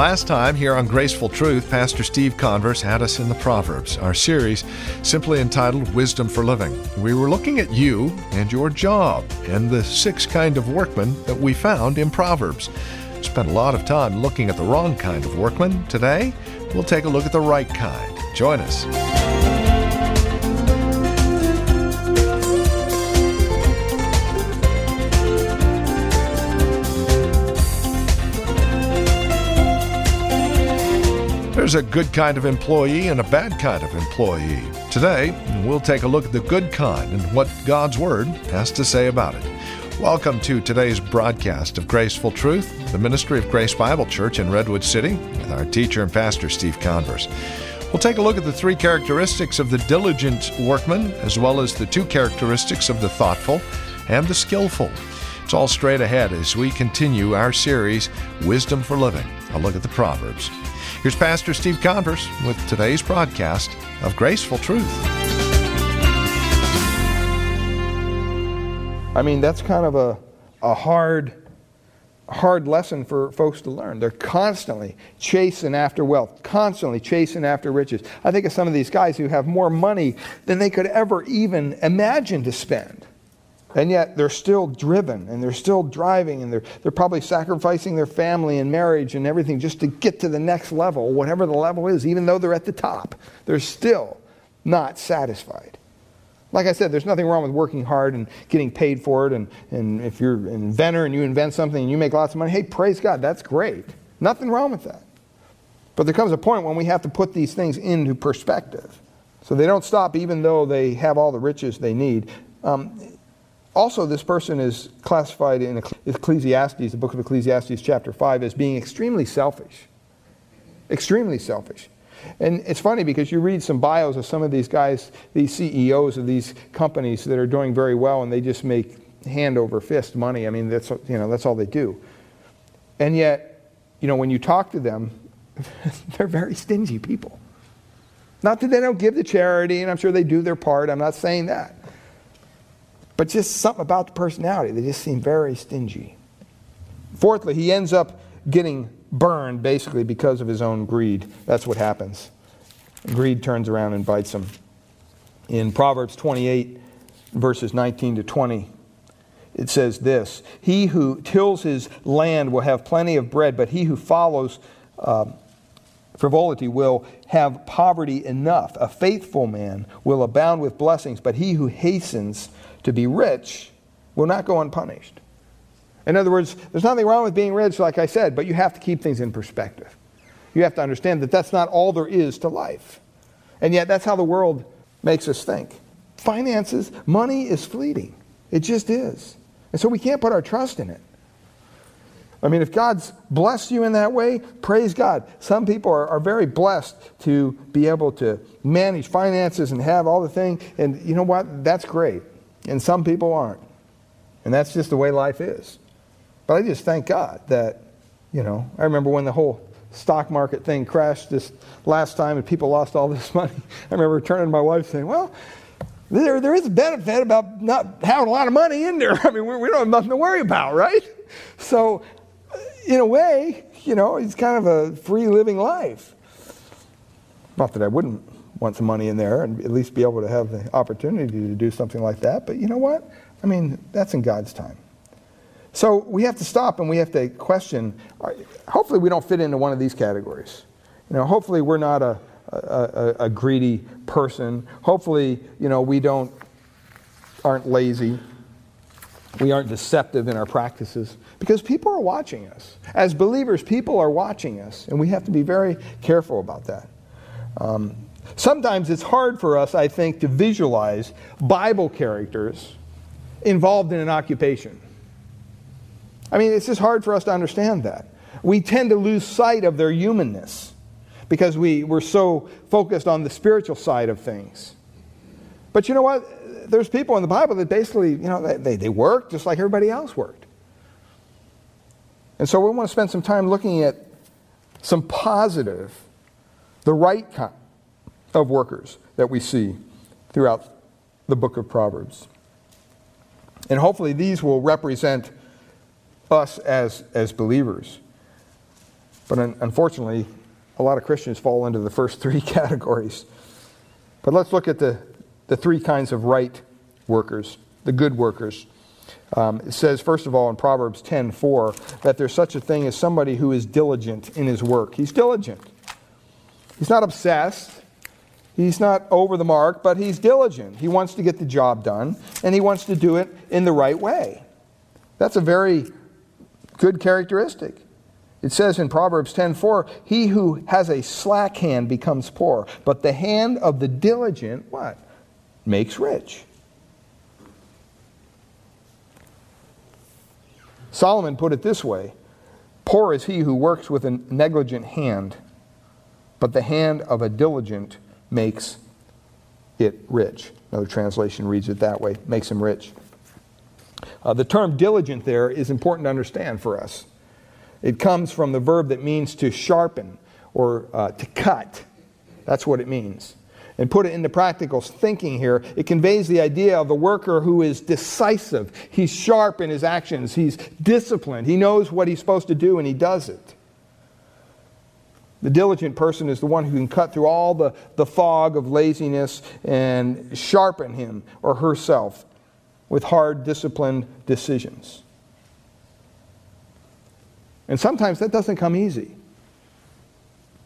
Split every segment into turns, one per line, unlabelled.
Last time here on Graceful Truth, Pastor Steve Converse had us in the Proverbs, our series simply entitled Wisdom for Living. We were looking at you and your job and the six kind of workmen that we found in Proverbs. Spent a lot of time looking at the wrong kind of workman. Today, we'll take a look at the right kind. Join us. There's a good kind of employee and a bad kind of employee. Today, we'll take a look at the good kind and what God's Word has to say about it. Welcome to today's broadcast of Graceful Truth, the ministry of Grace Bible Church in Redwood City, with our teacher and pastor, Steve Converse. We'll take a look at the three characteristics of the diligent workman, as well as the two characteristics of the thoughtful and the skillful. It's all straight ahead as we continue our series, Wisdom for Living, a look at the Proverbs. Here's Pastor Steve Converse with today's broadcast of Graceful Truth.
I mean, that's kind of a, a hard, hard lesson for folks to learn. They're constantly chasing after wealth, constantly chasing after riches. I think of some of these guys who have more money than they could ever even imagine to spend. And yet they're still driven and they're still driving and they're, they're probably sacrificing their family and marriage and everything just to get to the next level, whatever the level is, even though they're at the top. They're still not satisfied. Like I said, there's nothing wrong with working hard and getting paid for it. And, and if you're an inventor and you invent something and you make lots of money, hey, praise God, that's great. Nothing wrong with that. But there comes a point when we have to put these things into perspective. So they don't stop even though they have all the riches they need. Um, also, this person is classified in Ecclesiastes, the book of Ecclesiastes, chapter 5, as being extremely selfish. Extremely selfish. And it's funny because you read some bios of some of these guys, these CEOs of these companies that are doing very well and they just make hand over fist money. I mean, that's, you know, that's all they do. And yet, you know, when you talk to them, they're very stingy people. Not that they don't give to charity, and I'm sure they do their part. I'm not saying that. But just something about the personality. They just seem very stingy. Fourthly, he ends up getting burned basically because of his own greed. That's what happens. Greed turns around and bites him. In Proverbs 28, verses 19 to 20, it says this He who tills his land will have plenty of bread, but he who follows uh, frivolity will have poverty enough. A faithful man will abound with blessings, but he who hastens to be rich will not go unpunished. In other words, there's nothing wrong with being rich, like I said, but you have to keep things in perspective. You have to understand that that's not all there is to life. And yet, that's how the world makes us think. Finances, money is fleeting. It just is. And so we can't put our trust in it. I mean, if God's blessed you in that way, praise God. Some people are, are very blessed to be able to manage finances and have all the things. And you know what? That's great. And some people aren't. And that's just the way life is. But I just thank God that, you know, I remember when the whole stock market thing crashed this last time and people lost all this money. I remember turning to my wife saying, well, there, there is a benefit about not having a lot of money in there. I mean, we, we don't have nothing to worry about, right? So, in a way, you know, it's kind of a free living life. Not that I wouldn't want some money in there and at least be able to have the opportunity to do something like that. But you know what? I mean, that's in God's time. So we have to stop and we have to question. Hopefully, we don't fit into one of these categories. You know, hopefully, we're not a, a, a greedy person. Hopefully, you know, we don't aren't lazy. We aren't deceptive in our practices because people are watching us. As believers, people are watching us, and we have to be very careful about that. Um, Sometimes it's hard for us, I think, to visualize Bible characters involved in an occupation. I mean, it's just hard for us to understand that. We tend to lose sight of their humanness because we, we're so focused on the spiritual side of things. But you know what? There's people in the Bible that basically, you know, they, they work just like everybody else worked. And so we want to spend some time looking at some positive, the right kind of workers that we see throughout the book of Proverbs. And hopefully, these will represent us as, as believers. But un- unfortunately, a lot of Christians fall into the first three categories. But let's look at the, the three kinds of right workers, the good workers. Um, it says, first of all, in Proverbs 10:4, that there's such a thing as somebody who is diligent in his work. He's diligent. He's not obsessed. He's not over the mark, but he's diligent. He wants to get the job done, and he wants to do it in the right way. That's a very good characteristic. It says in Proverbs 10:4, "He who has a slack hand becomes poor, but the hand of the diligent what? makes rich." Solomon put it this way, "Poor is he who works with a negligent hand, but the hand of a diligent makes it rich." Another translation reads it that way, makes him rich. Uh, the term diligent there is important to understand for us. It comes from the verb that means to sharpen or uh, to cut. That's what it means. And put it into practical thinking here, it conveys the idea of a worker who is decisive. He's sharp in his actions, he's disciplined, he knows what he's supposed to do, and he does it. The diligent person is the one who can cut through all the, the fog of laziness and sharpen him or herself with hard, disciplined decisions. And sometimes that doesn't come easy.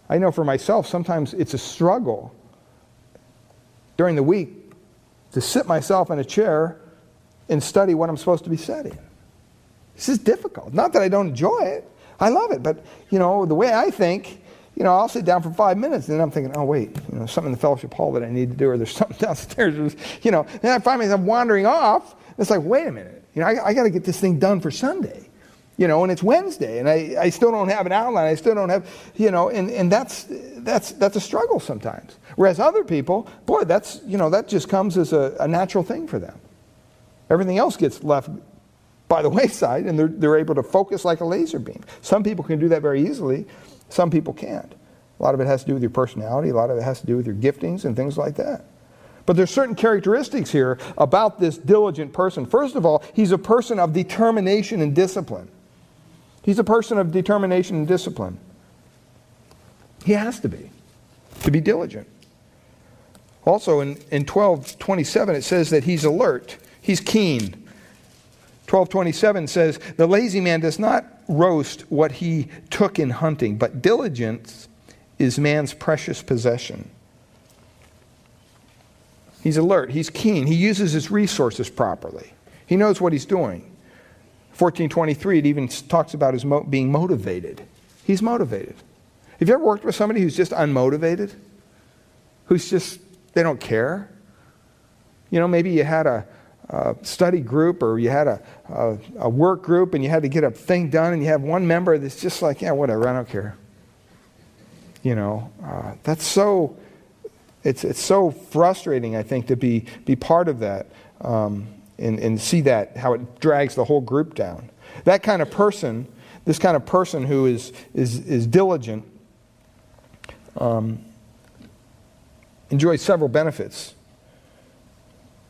I know for myself, sometimes it's a struggle during the week to sit myself in a chair and study what I'm supposed to be studying. This is difficult. Not that I don't enjoy it, I love it, but you know, the way I think, you know, I'll sit down for five minutes and then I'm thinking, oh, wait, you know, something in the fellowship hall that I need to do, or there's something downstairs, you know, and I find myself wandering off. It's like, wait a minute, you know, I, I got to get this thing done for Sunday you know, and it's Wednesday, and I, I still don't have an outline. I still don't have, you know, and, and that's, that's, that's a struggle sometimes. Whereas other people, boy, that's, you know, that just comes as a, a natural thing for them. Everything else gets left by the wayside, and they're, they're able to focus like a laser beam. Some people can do that very easily, some people can't. A lot of it has to do with your personality, a lot of it has to do with your giftings and things like that. But there's certain characteristics here about this diligent person. First of all, he's a person of determination and discipline. He's a person of determination and discipline. He has to be, to be diligent. Also in, in 1227, it says that he's alert, he's keen. 1227 says, The lazy man does not roast what he took in hunting, but diligence is man's precious possession. He's alert, he's keen, he uses his resources properly, he knows what he's doing. 1423, it even talks about his mo- being motivated. He's motivated. Have you ever worked with somebody who's just unmotivated? Who's just, they don't care? You know, maybe you had a, a study group or you had a, a, a, work group and you had to get a thing done and you have one member that's just like, yeah, whatever, I don't care. You know, uh, that's so, it's, it's so frustrating, I think, to be, be part of that. Um, and, and see that, how it drags the whole group down. That kind of person, this kind of person who is, is, is diligent, um, enjoys several benefits.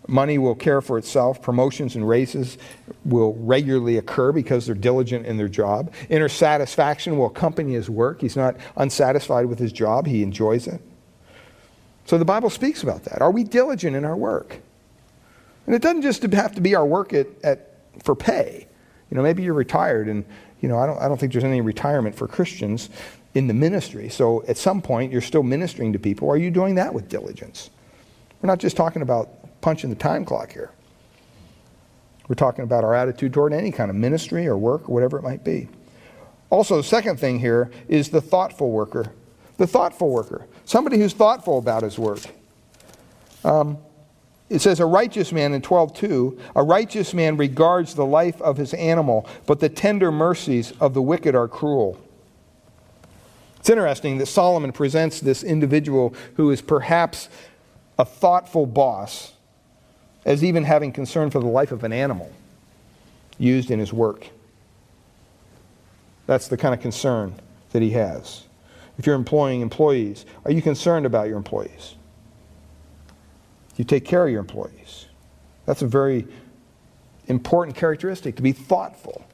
Money will care for itself. Promotions and raises will regularly occur because they're diligent in their job. Inner satisfaction will accompany his work. He's not unsatisfied with his job, he enjoys it. So the Bible speaks about that. Are we diligent in our work? And it doesn't just have to be our work at, at, for pay. You know, maybe you're retired, and you know, I don't, I don't think there's any retirement for Christians in the ministry. So at some point, you're still ministering to people. Are you doing that with diligence? We're not just talking about punching the time clock here. We're talking about our attitude toward any kind of ministry or work or whatever it might be. Also, the second thing here is the thoughtful worker. The thoughtful worker. Somebody who's thoughtful about his work. Um, it says a righteous man in 12:2, a righteous man regards the life of his animal, but the tender mercies of the wicked are cruel. It's interesting that Solomon presents this individual who is perhaps a thoughtful boss as even having concern for the life of an animal used in his work. That's the kind of concern that he has. If you're employing employees, are you concerned about your employees? You take care of your employees. That's a very important characteristic to be thoughtful.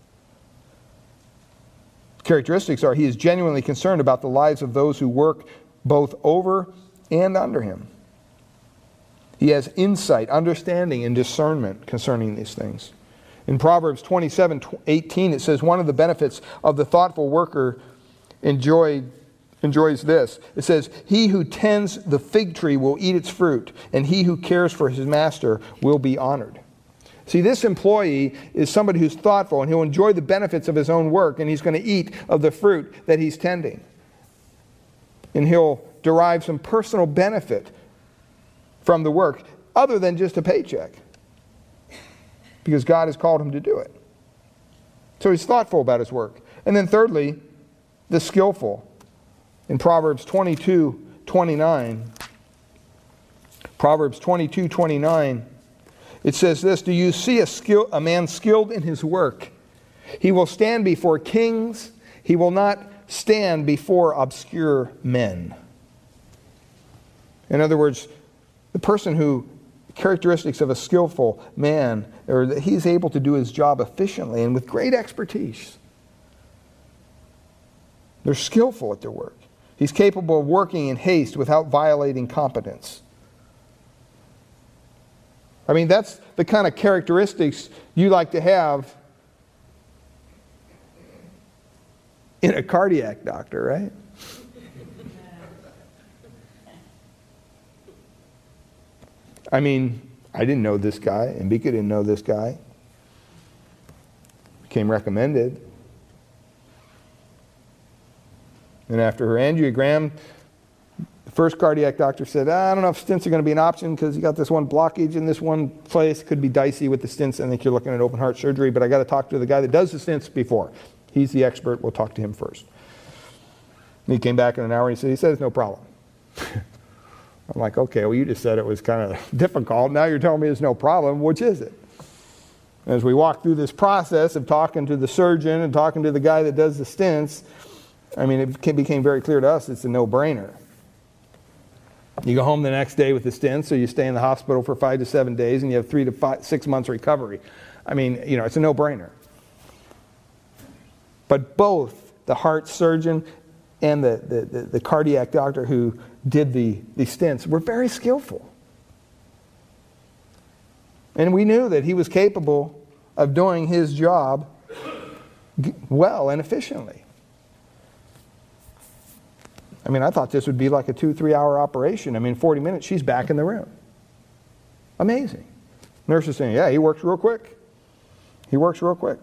characteristics are he is genuinely concerned about the lives of those who work both over and under him. He has insight, understanding, and discernment concerning these things. In Proverbs 27 18, it says, One of the benefits of the thoughtful worker enjoy, enjoys this. It says, He who tends the fig tree will eat its fruit, and he who cares for his master will be honored. See, this employee is somebody who's thoughtful, and he'll enjoy the benefits of his own work, and he's going to eat of the fruit that he's tending. And he'll derive some personal benefit from the work other than just a paycheck because God has called him to do it. So he's thoughtful about his work. And then, thirdly, the skillful. In Proverbs 22 29, Proverbs 22 29, it says this Do you see a, skill, a man skilled in his work? He will stand before kings, he will not stand before obscure men. In other words, the person who characteristics of a skillful man, or that he's able to do his job efficiently and with great expertise. They're skillful at their work. He's capable of working in haste without violating competence. I mean, that's the kind of characteristics you like to have in a cardiac doctor, right? I mean, I didn't know this guy, and Bika didn't know this guy. Became recommended. And after her angiogram, the first cardiac doctor said, ah, I don't know if stents are going to be an option because you got this one blockage in this one place. Could be dicey with the stents. I think you're looking at open heart surgery, but I got to talk to the guy that does the stents before. He's the expert. We'll talk to him first. And he came back in an hour and he said, he says, no problem. I'm like, okay, well, you just said it was kind of difficult. Now you're telling me there's no problem. Which is it? As we walk through this process of talking to the surgeon and talking to the guy that does the stents, I mean, it became very clear to us it's a no brainer. You go home the next day with the stents, so you stay in the hospital for five to seven days, and you have three to five, six months recovery. I mean, you know, it's a no brainer. But both the heart surgeon and the, the, the, the cardiac doctor who did the, the stents were very skillful. And we knew that he was capable of doing his job well and efficiently. I mean, I thought this would be like a two, three hour operation. I mean, 40 minutes, she's back in the room. Amazing. Nurse is saying, Yeah, he works real quick. He works real quick.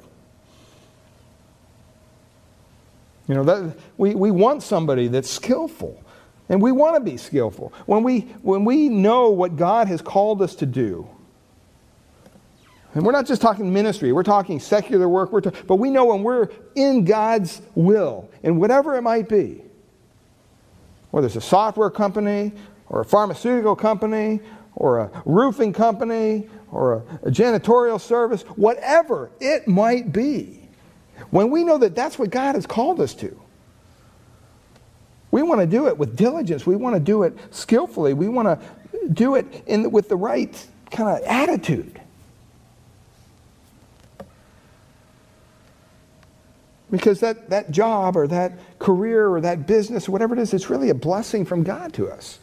You know, that, we, we want somebody that's skillful. And we want to be skillful. When we, when we know what God has called us to do, and we're not just talking ministry, we're talking secular work, we're but we know when we're in God's will, and whatever it might be, whether it's a software company, or a pharmaceutical company, or a roofing company, or a, a janitorial service, whatever it might be, when we know that that's what God has called us to, we want to do it with diligence. We want to do it skillfully. We want to do it in, with the right kind of attitude. Because that, that job or that career or that business, or whatever it is, it's really a blessing from God to us.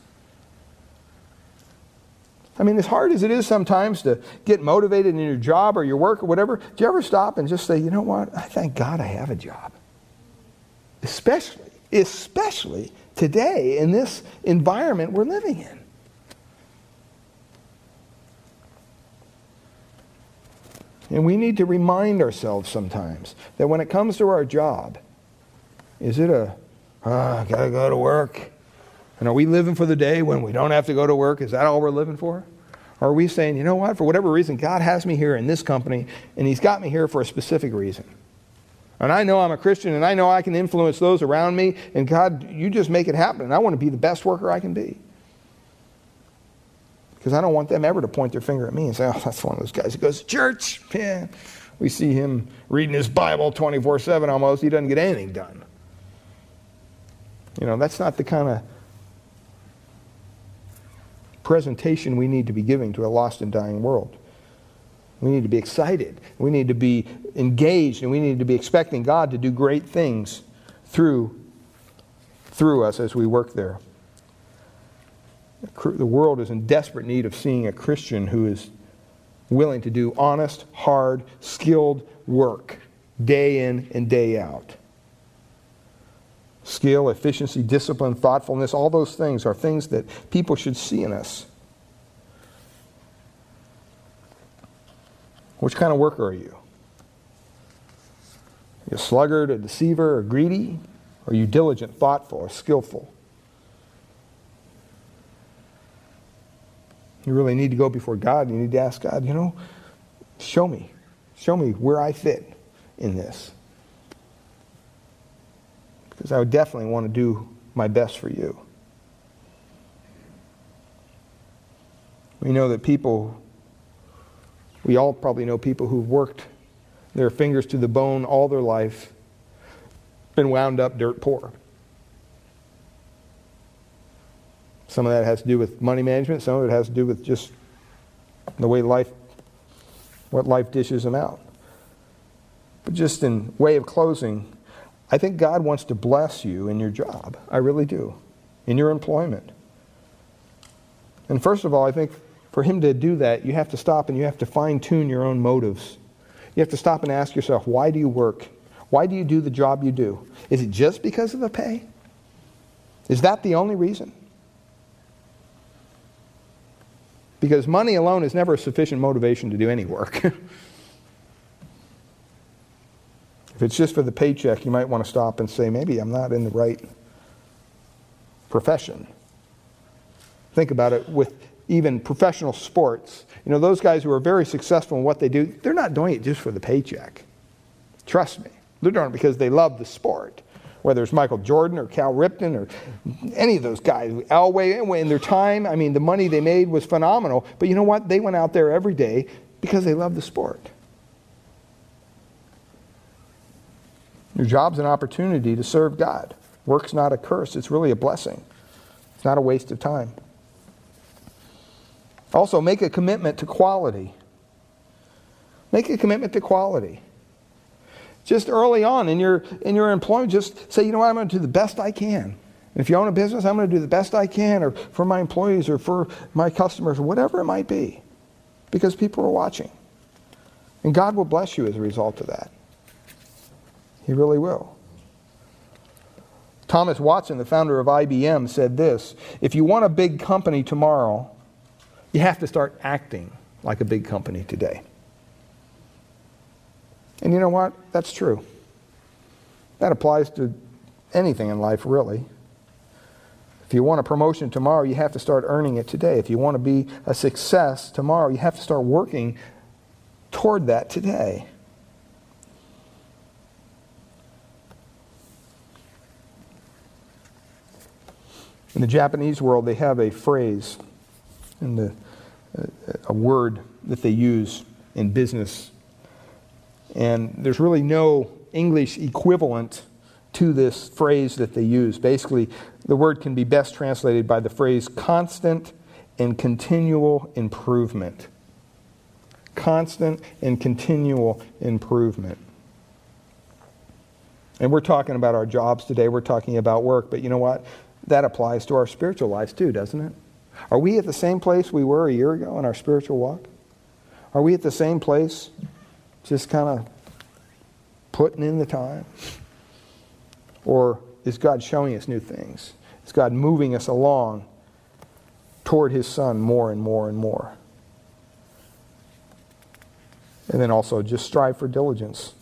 I mean, as hard as it is sometimes to get motivated in your job or your work or whatever, do you ever stop and just say, you know what? I thank God I have a job. Especially especially today in this environment we're living in. And we need to remind ourselves sometimes that when it comes to our job, is it a, oh, gotta go to work? And are we living for the day when we don't have to go to work? Is that all we're living for? Or are we saying, you know what, for whatever reason, God has me here in this company, and He's got me here for a specific reason? And I know I'm a Christian and I know I can influence those around me. And God, you just make it happen. And I want to be the best worker I can be. Because I don't want them ever to point their finger at me and say, oh, that's one of those guys who goes to church. Yeah. We see him reading his Bible 24 7 almost. He doesn't get anything done. You know, that's not the kind of presentation we need to be giving to a lost and dying world. We need to be excited. We need to be engaged, and we need to be expecting God to do great things through, through us as we work there. The world is in desperate need of seeing a Christian who is willing to do honest, hard, skilled work day in and day out. Skill, efficiency, discipline, thoughtfulness, all those things are things that people should see in us. Which kind of worker are you? Are you a sluggard, a deceiver, or greedy? Are you diligent, thoughtful, or skillful? You really need to go before God. You need to ask God, you know, show me. Show me where I fit in this. Because I would definitely want to do my best for you. We know that people, we all probably know people who've worked their fingers to the bone all their life, been wound up dirt poor. Some of that has to do with money management, some of it has to do with just the way life, what life dishes them out. But just in way of closing, I think God wants to bless you in your job. I really do. In your employment. And first of all, I think for Him to do that, you have to stop and you have to fine tune your own motives. You have to stop and ask yourself, why do you work? Why do you do the job you do? Is it just because of the pay? Is that the only reason? Because money alone is never a sufficient motivation to do any work. if it's just for the paycheck, you might want to stop and say, maybe I'm not in the right profession. Think about it with even professional sports. You know, those guys who are very successful in what they do, they're not doing it just for the paycheck. Trust me. They're doing it because they love the sport whether it's Michael Jordan or Cal Ripken or any of those guys, Elway, in their time, I mean, the money they made was phenomenal. But you know what? They went out there every day because they loved the sport. Your job's an opportunity to serve God. Work's not a curse, it's really a blessing. It's not a waste of time. Also, make a commitment to quality. Make a commitment to quality. Just early on in your, in your employment, just say, you know what, I'm going to do the best I can. And if you own a business, I'm going to do the best I can, or for my employees, or for my customers, or whatever it might be, because people are watching. And God will bless you as a result of that. He really will. Thomas Watson, the founder of IBM, said this If you want a big company tomorrow, you have to start acting like a big company today. And you know what? That's true. That applies to anything in life, really. If you want a promotion tomorrow, you have to start earning it today. If you want to be a success tomorrow, you have to start working toward that today. In the Japanese world, they have a phrase and a, a word that they use in business and there's really no English equivalent to this phrase that they use. Basically, the word can be best translated by the phrase constant and continual improvement. Constant and continual improvement. And we're talking about our jobs today, we're talking about work, but you know what? That applies to our spiritual lives too, doesn't it? Are we at the same place we were a year ago in our spiritual walk? Are we at the same place just kind of putting in the time? Or is God showing us new things? Is God moving us along toward His Son more and more and more? And then also just strive for diligence.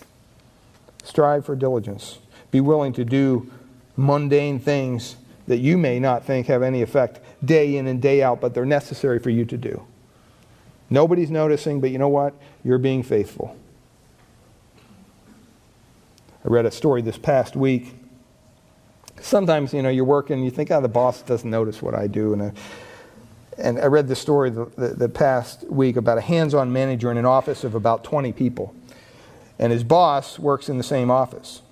Strive for diligence. Be willing to do mundane things that you may not think have any effect day in and day out, but they're necessary for you to do. Nobody's noticing, but you know what? You're being faithful. I read a story this past week. Sometimes, you know, you're working, you think, oh, the boss doesn't notice what I do. And, I, uh, and I read this story the, the, the past week about a hands on manager in an office of about 20 people. And his boss works in the same office,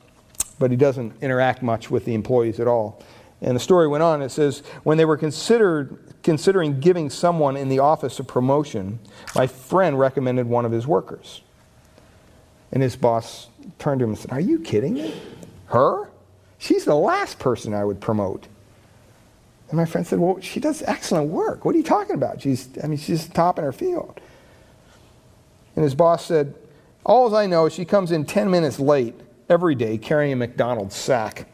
but he doesn't interact much with the employees at all. And the story went on. It says, when they were considered, considering giving someone in the office a promotion, my friend recommended one of his workers. And his boss turned to him and said, Are you kidding me? Her? She's the last person I would promote. And my friend said, Well, she does excellent work. What are you talking about? She's, I mean, she's top in her field. And his boss said, All I know is she comes in 10 minutes late every day carrying a McDonald's sack.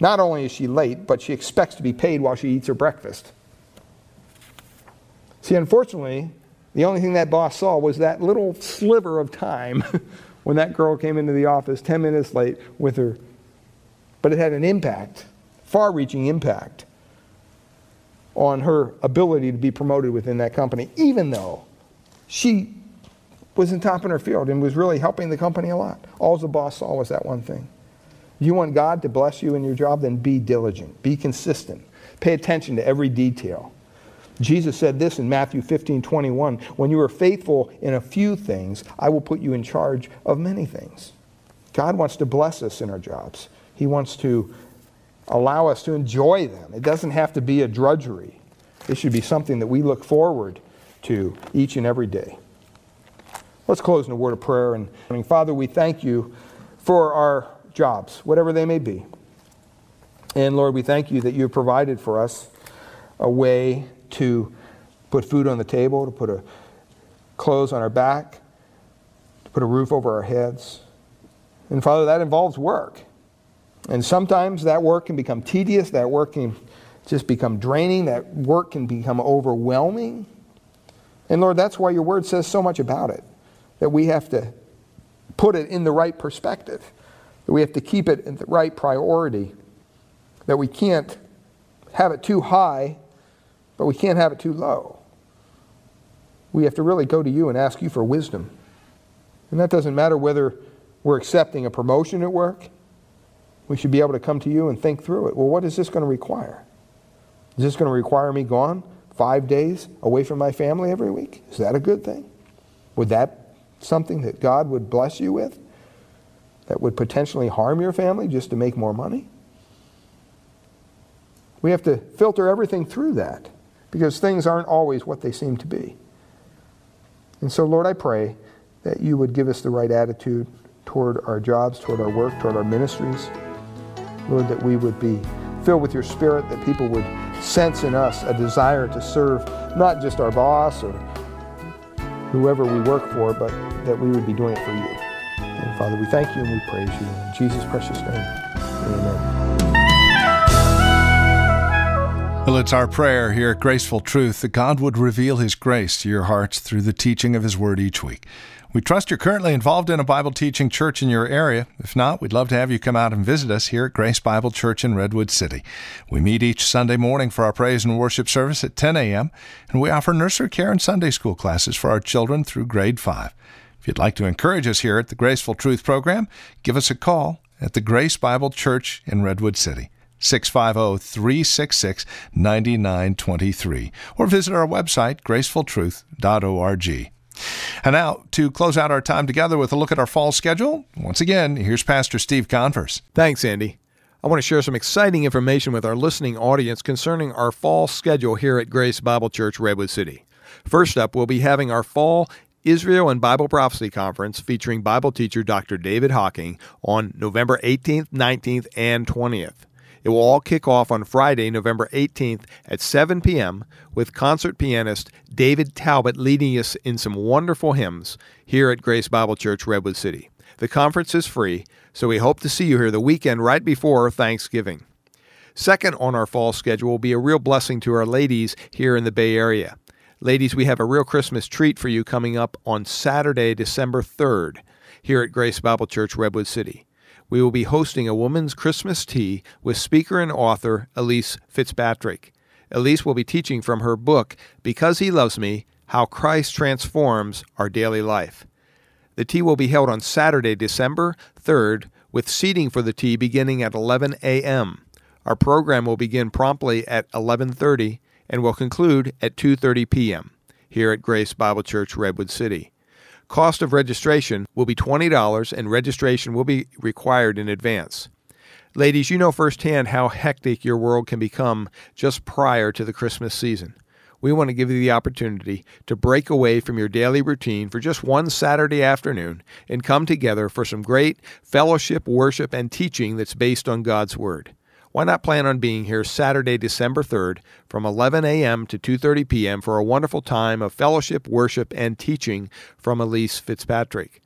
Not only is she late, but she expects to be paid while she eats her breakfast. See, unfortunately, the only thing that boss saw was that little sliver of time when that girl came into the office 10 minutes late with her. But it had an impact, far reaching impact, on her ability to be promoted within that company, even though she was in top in her field and was really helping the company a lot. All the boss saw was that one thing. You want God to bless you in your job, then be diligent, be consistent, pay attention to every detail. Jesus said this in Matthew 15 21 When you are faithful in a few things, I will put you in charge of many things. God wants to bless us in our jobs, He wants to allow us to enjoy them. It doesn't have to be a drudgery, it should be something that we look forward to each and every day. Let's close in a word of prayer. And Father, we thank you for our jobs, whatever they may be. And Lord, we thank you that you have provided for us a way to put food on the table, to put a clothes on our back, to put a roof over our heads. And Father, that involves work. And sometimes that work can become tedious, that work can just become draining, that work can become overwhelming. And Lord, that's why your word says so much about it, that we have to put it in the right perspective that we have to keep it in the right priority, that we can't have it too high, but we can't have it too low. We have to really go to you and ask you for wisdom. And that doesn't matter whether we're accepting a promotion at work. We should be able to come to you and think through it. Well, what is this going to require? Is this going to require me gone five days away from my family every week? Is that a good thing? Would that something that God would bless you with? That would potentially harm your family just to make more money? We have to filter everything through that because things aren't always what they seem to be. And so, Lord, I pray that you would give us the right attitude toward our jobs, toward our work, toward our ministries. Lord, that we would be filled with your spirit, that people would sense in us a desire to serve not just our boss or whoever we work for, but that we would be doing it for you. And Father, we thank you and we praise you. In Jesus' precious name, amen.
Well, it's our prayer here at Graceful Truth that God would reveal His grace to your hearts through the teaching of His Word each week. We trust you're currently involved in a Bible teaching church in your area. If not, we'd love to have you come out and visit us here at Grace Bible Church in Redwood City. We meet each Sunday morning for our praise and worship service at 10 a.m., and we offer nursery care and Sunday school classes for our children through grade 5. If you'd like to encourage us here at the Graceful Truth program, give us a call at the Grace Bible Church in Redwood City. 650 366 9923, or visit our website, gracefultruth.org. And now, to close out our time together with a look at our fall schedule, once again, here's Pastor Steve Converse.
Thanks, Andy. I want to share some exciting information with our listening audience concerning our fall schedule here at Grace Bible Church, Redwood City. First up, we'll be having our fall Israel and Bible Prophecy Conference featuring Bible teacher Dr. David Hocking on November 18th, 19th, and 20th. It will all kick off on Friday, November 18th at 7 p.m. with concert pianist David Talbot leading us in some wonderful hymns here at Grace Bible Church, Redwood City. The conference is free, so we hope to see you here the weekend right before Thanksgiving. Second on our fall schedule will be a real blessing to our ladies here in the Bay Area. Ladies, we have a real Christmas treat for you coming up on Saturday, December 3rd, here at Grace Bible Church, Redwood City. We will be hosting a woman's Christmas tea with speaker and author Elyse Fitzpatrick. Elyse will be teaching from her book, Because He Loves Me How Christ Transforms Our Daily Life. The tea will be held on Saturday, December 3rd, with seating for the tea beginning at 11 a.m. Our program will begin promptly at 11:30 and will conclude at 2:30 p.m. here at Grace Bible Church Redwood City. Cost of registration will be $20 and registration will be required in advance.
Ladies, you know firsthand how hectic your world can become just prior to the Christmas season. We want to give you the opportunity to break away from your daily routine for just one Saturday afternoon and come together for some great fellowship, worship, and teaching that's based on God's Word. Why not plan on being here Saturday, December 3rd from 11 a.m. to 2:30 p.m. for a wonderful time of fellowship, worship, and teaching from Elyse Fitzpatrick.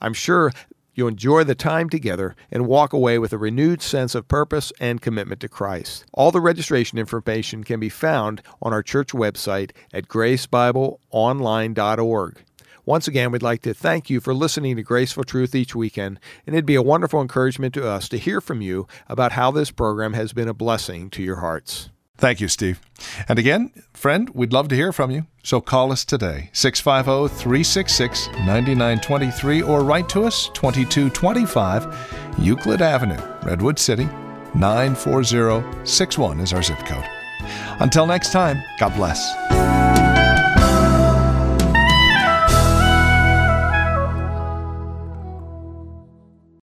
I'm sure You'll enjoy the time together and walk away with a renewed sense of purpose and commitment to Christ. All the registration information can be found on our church website at gracebibleonline.org. Once again, we'd like to thank you for listening to Graceful Truth each weekend, and it'd be a wonderful encouragement to us to hear from you about how this program has been a blessing to your hearts.
Thank you, Steve. And again, friend, we'd love to hear from you. So call us today, 650 366 9923, or write to us, 2225 Euclid Avenue, Redwood City, 94061 is our zip code. Until next time, God bless.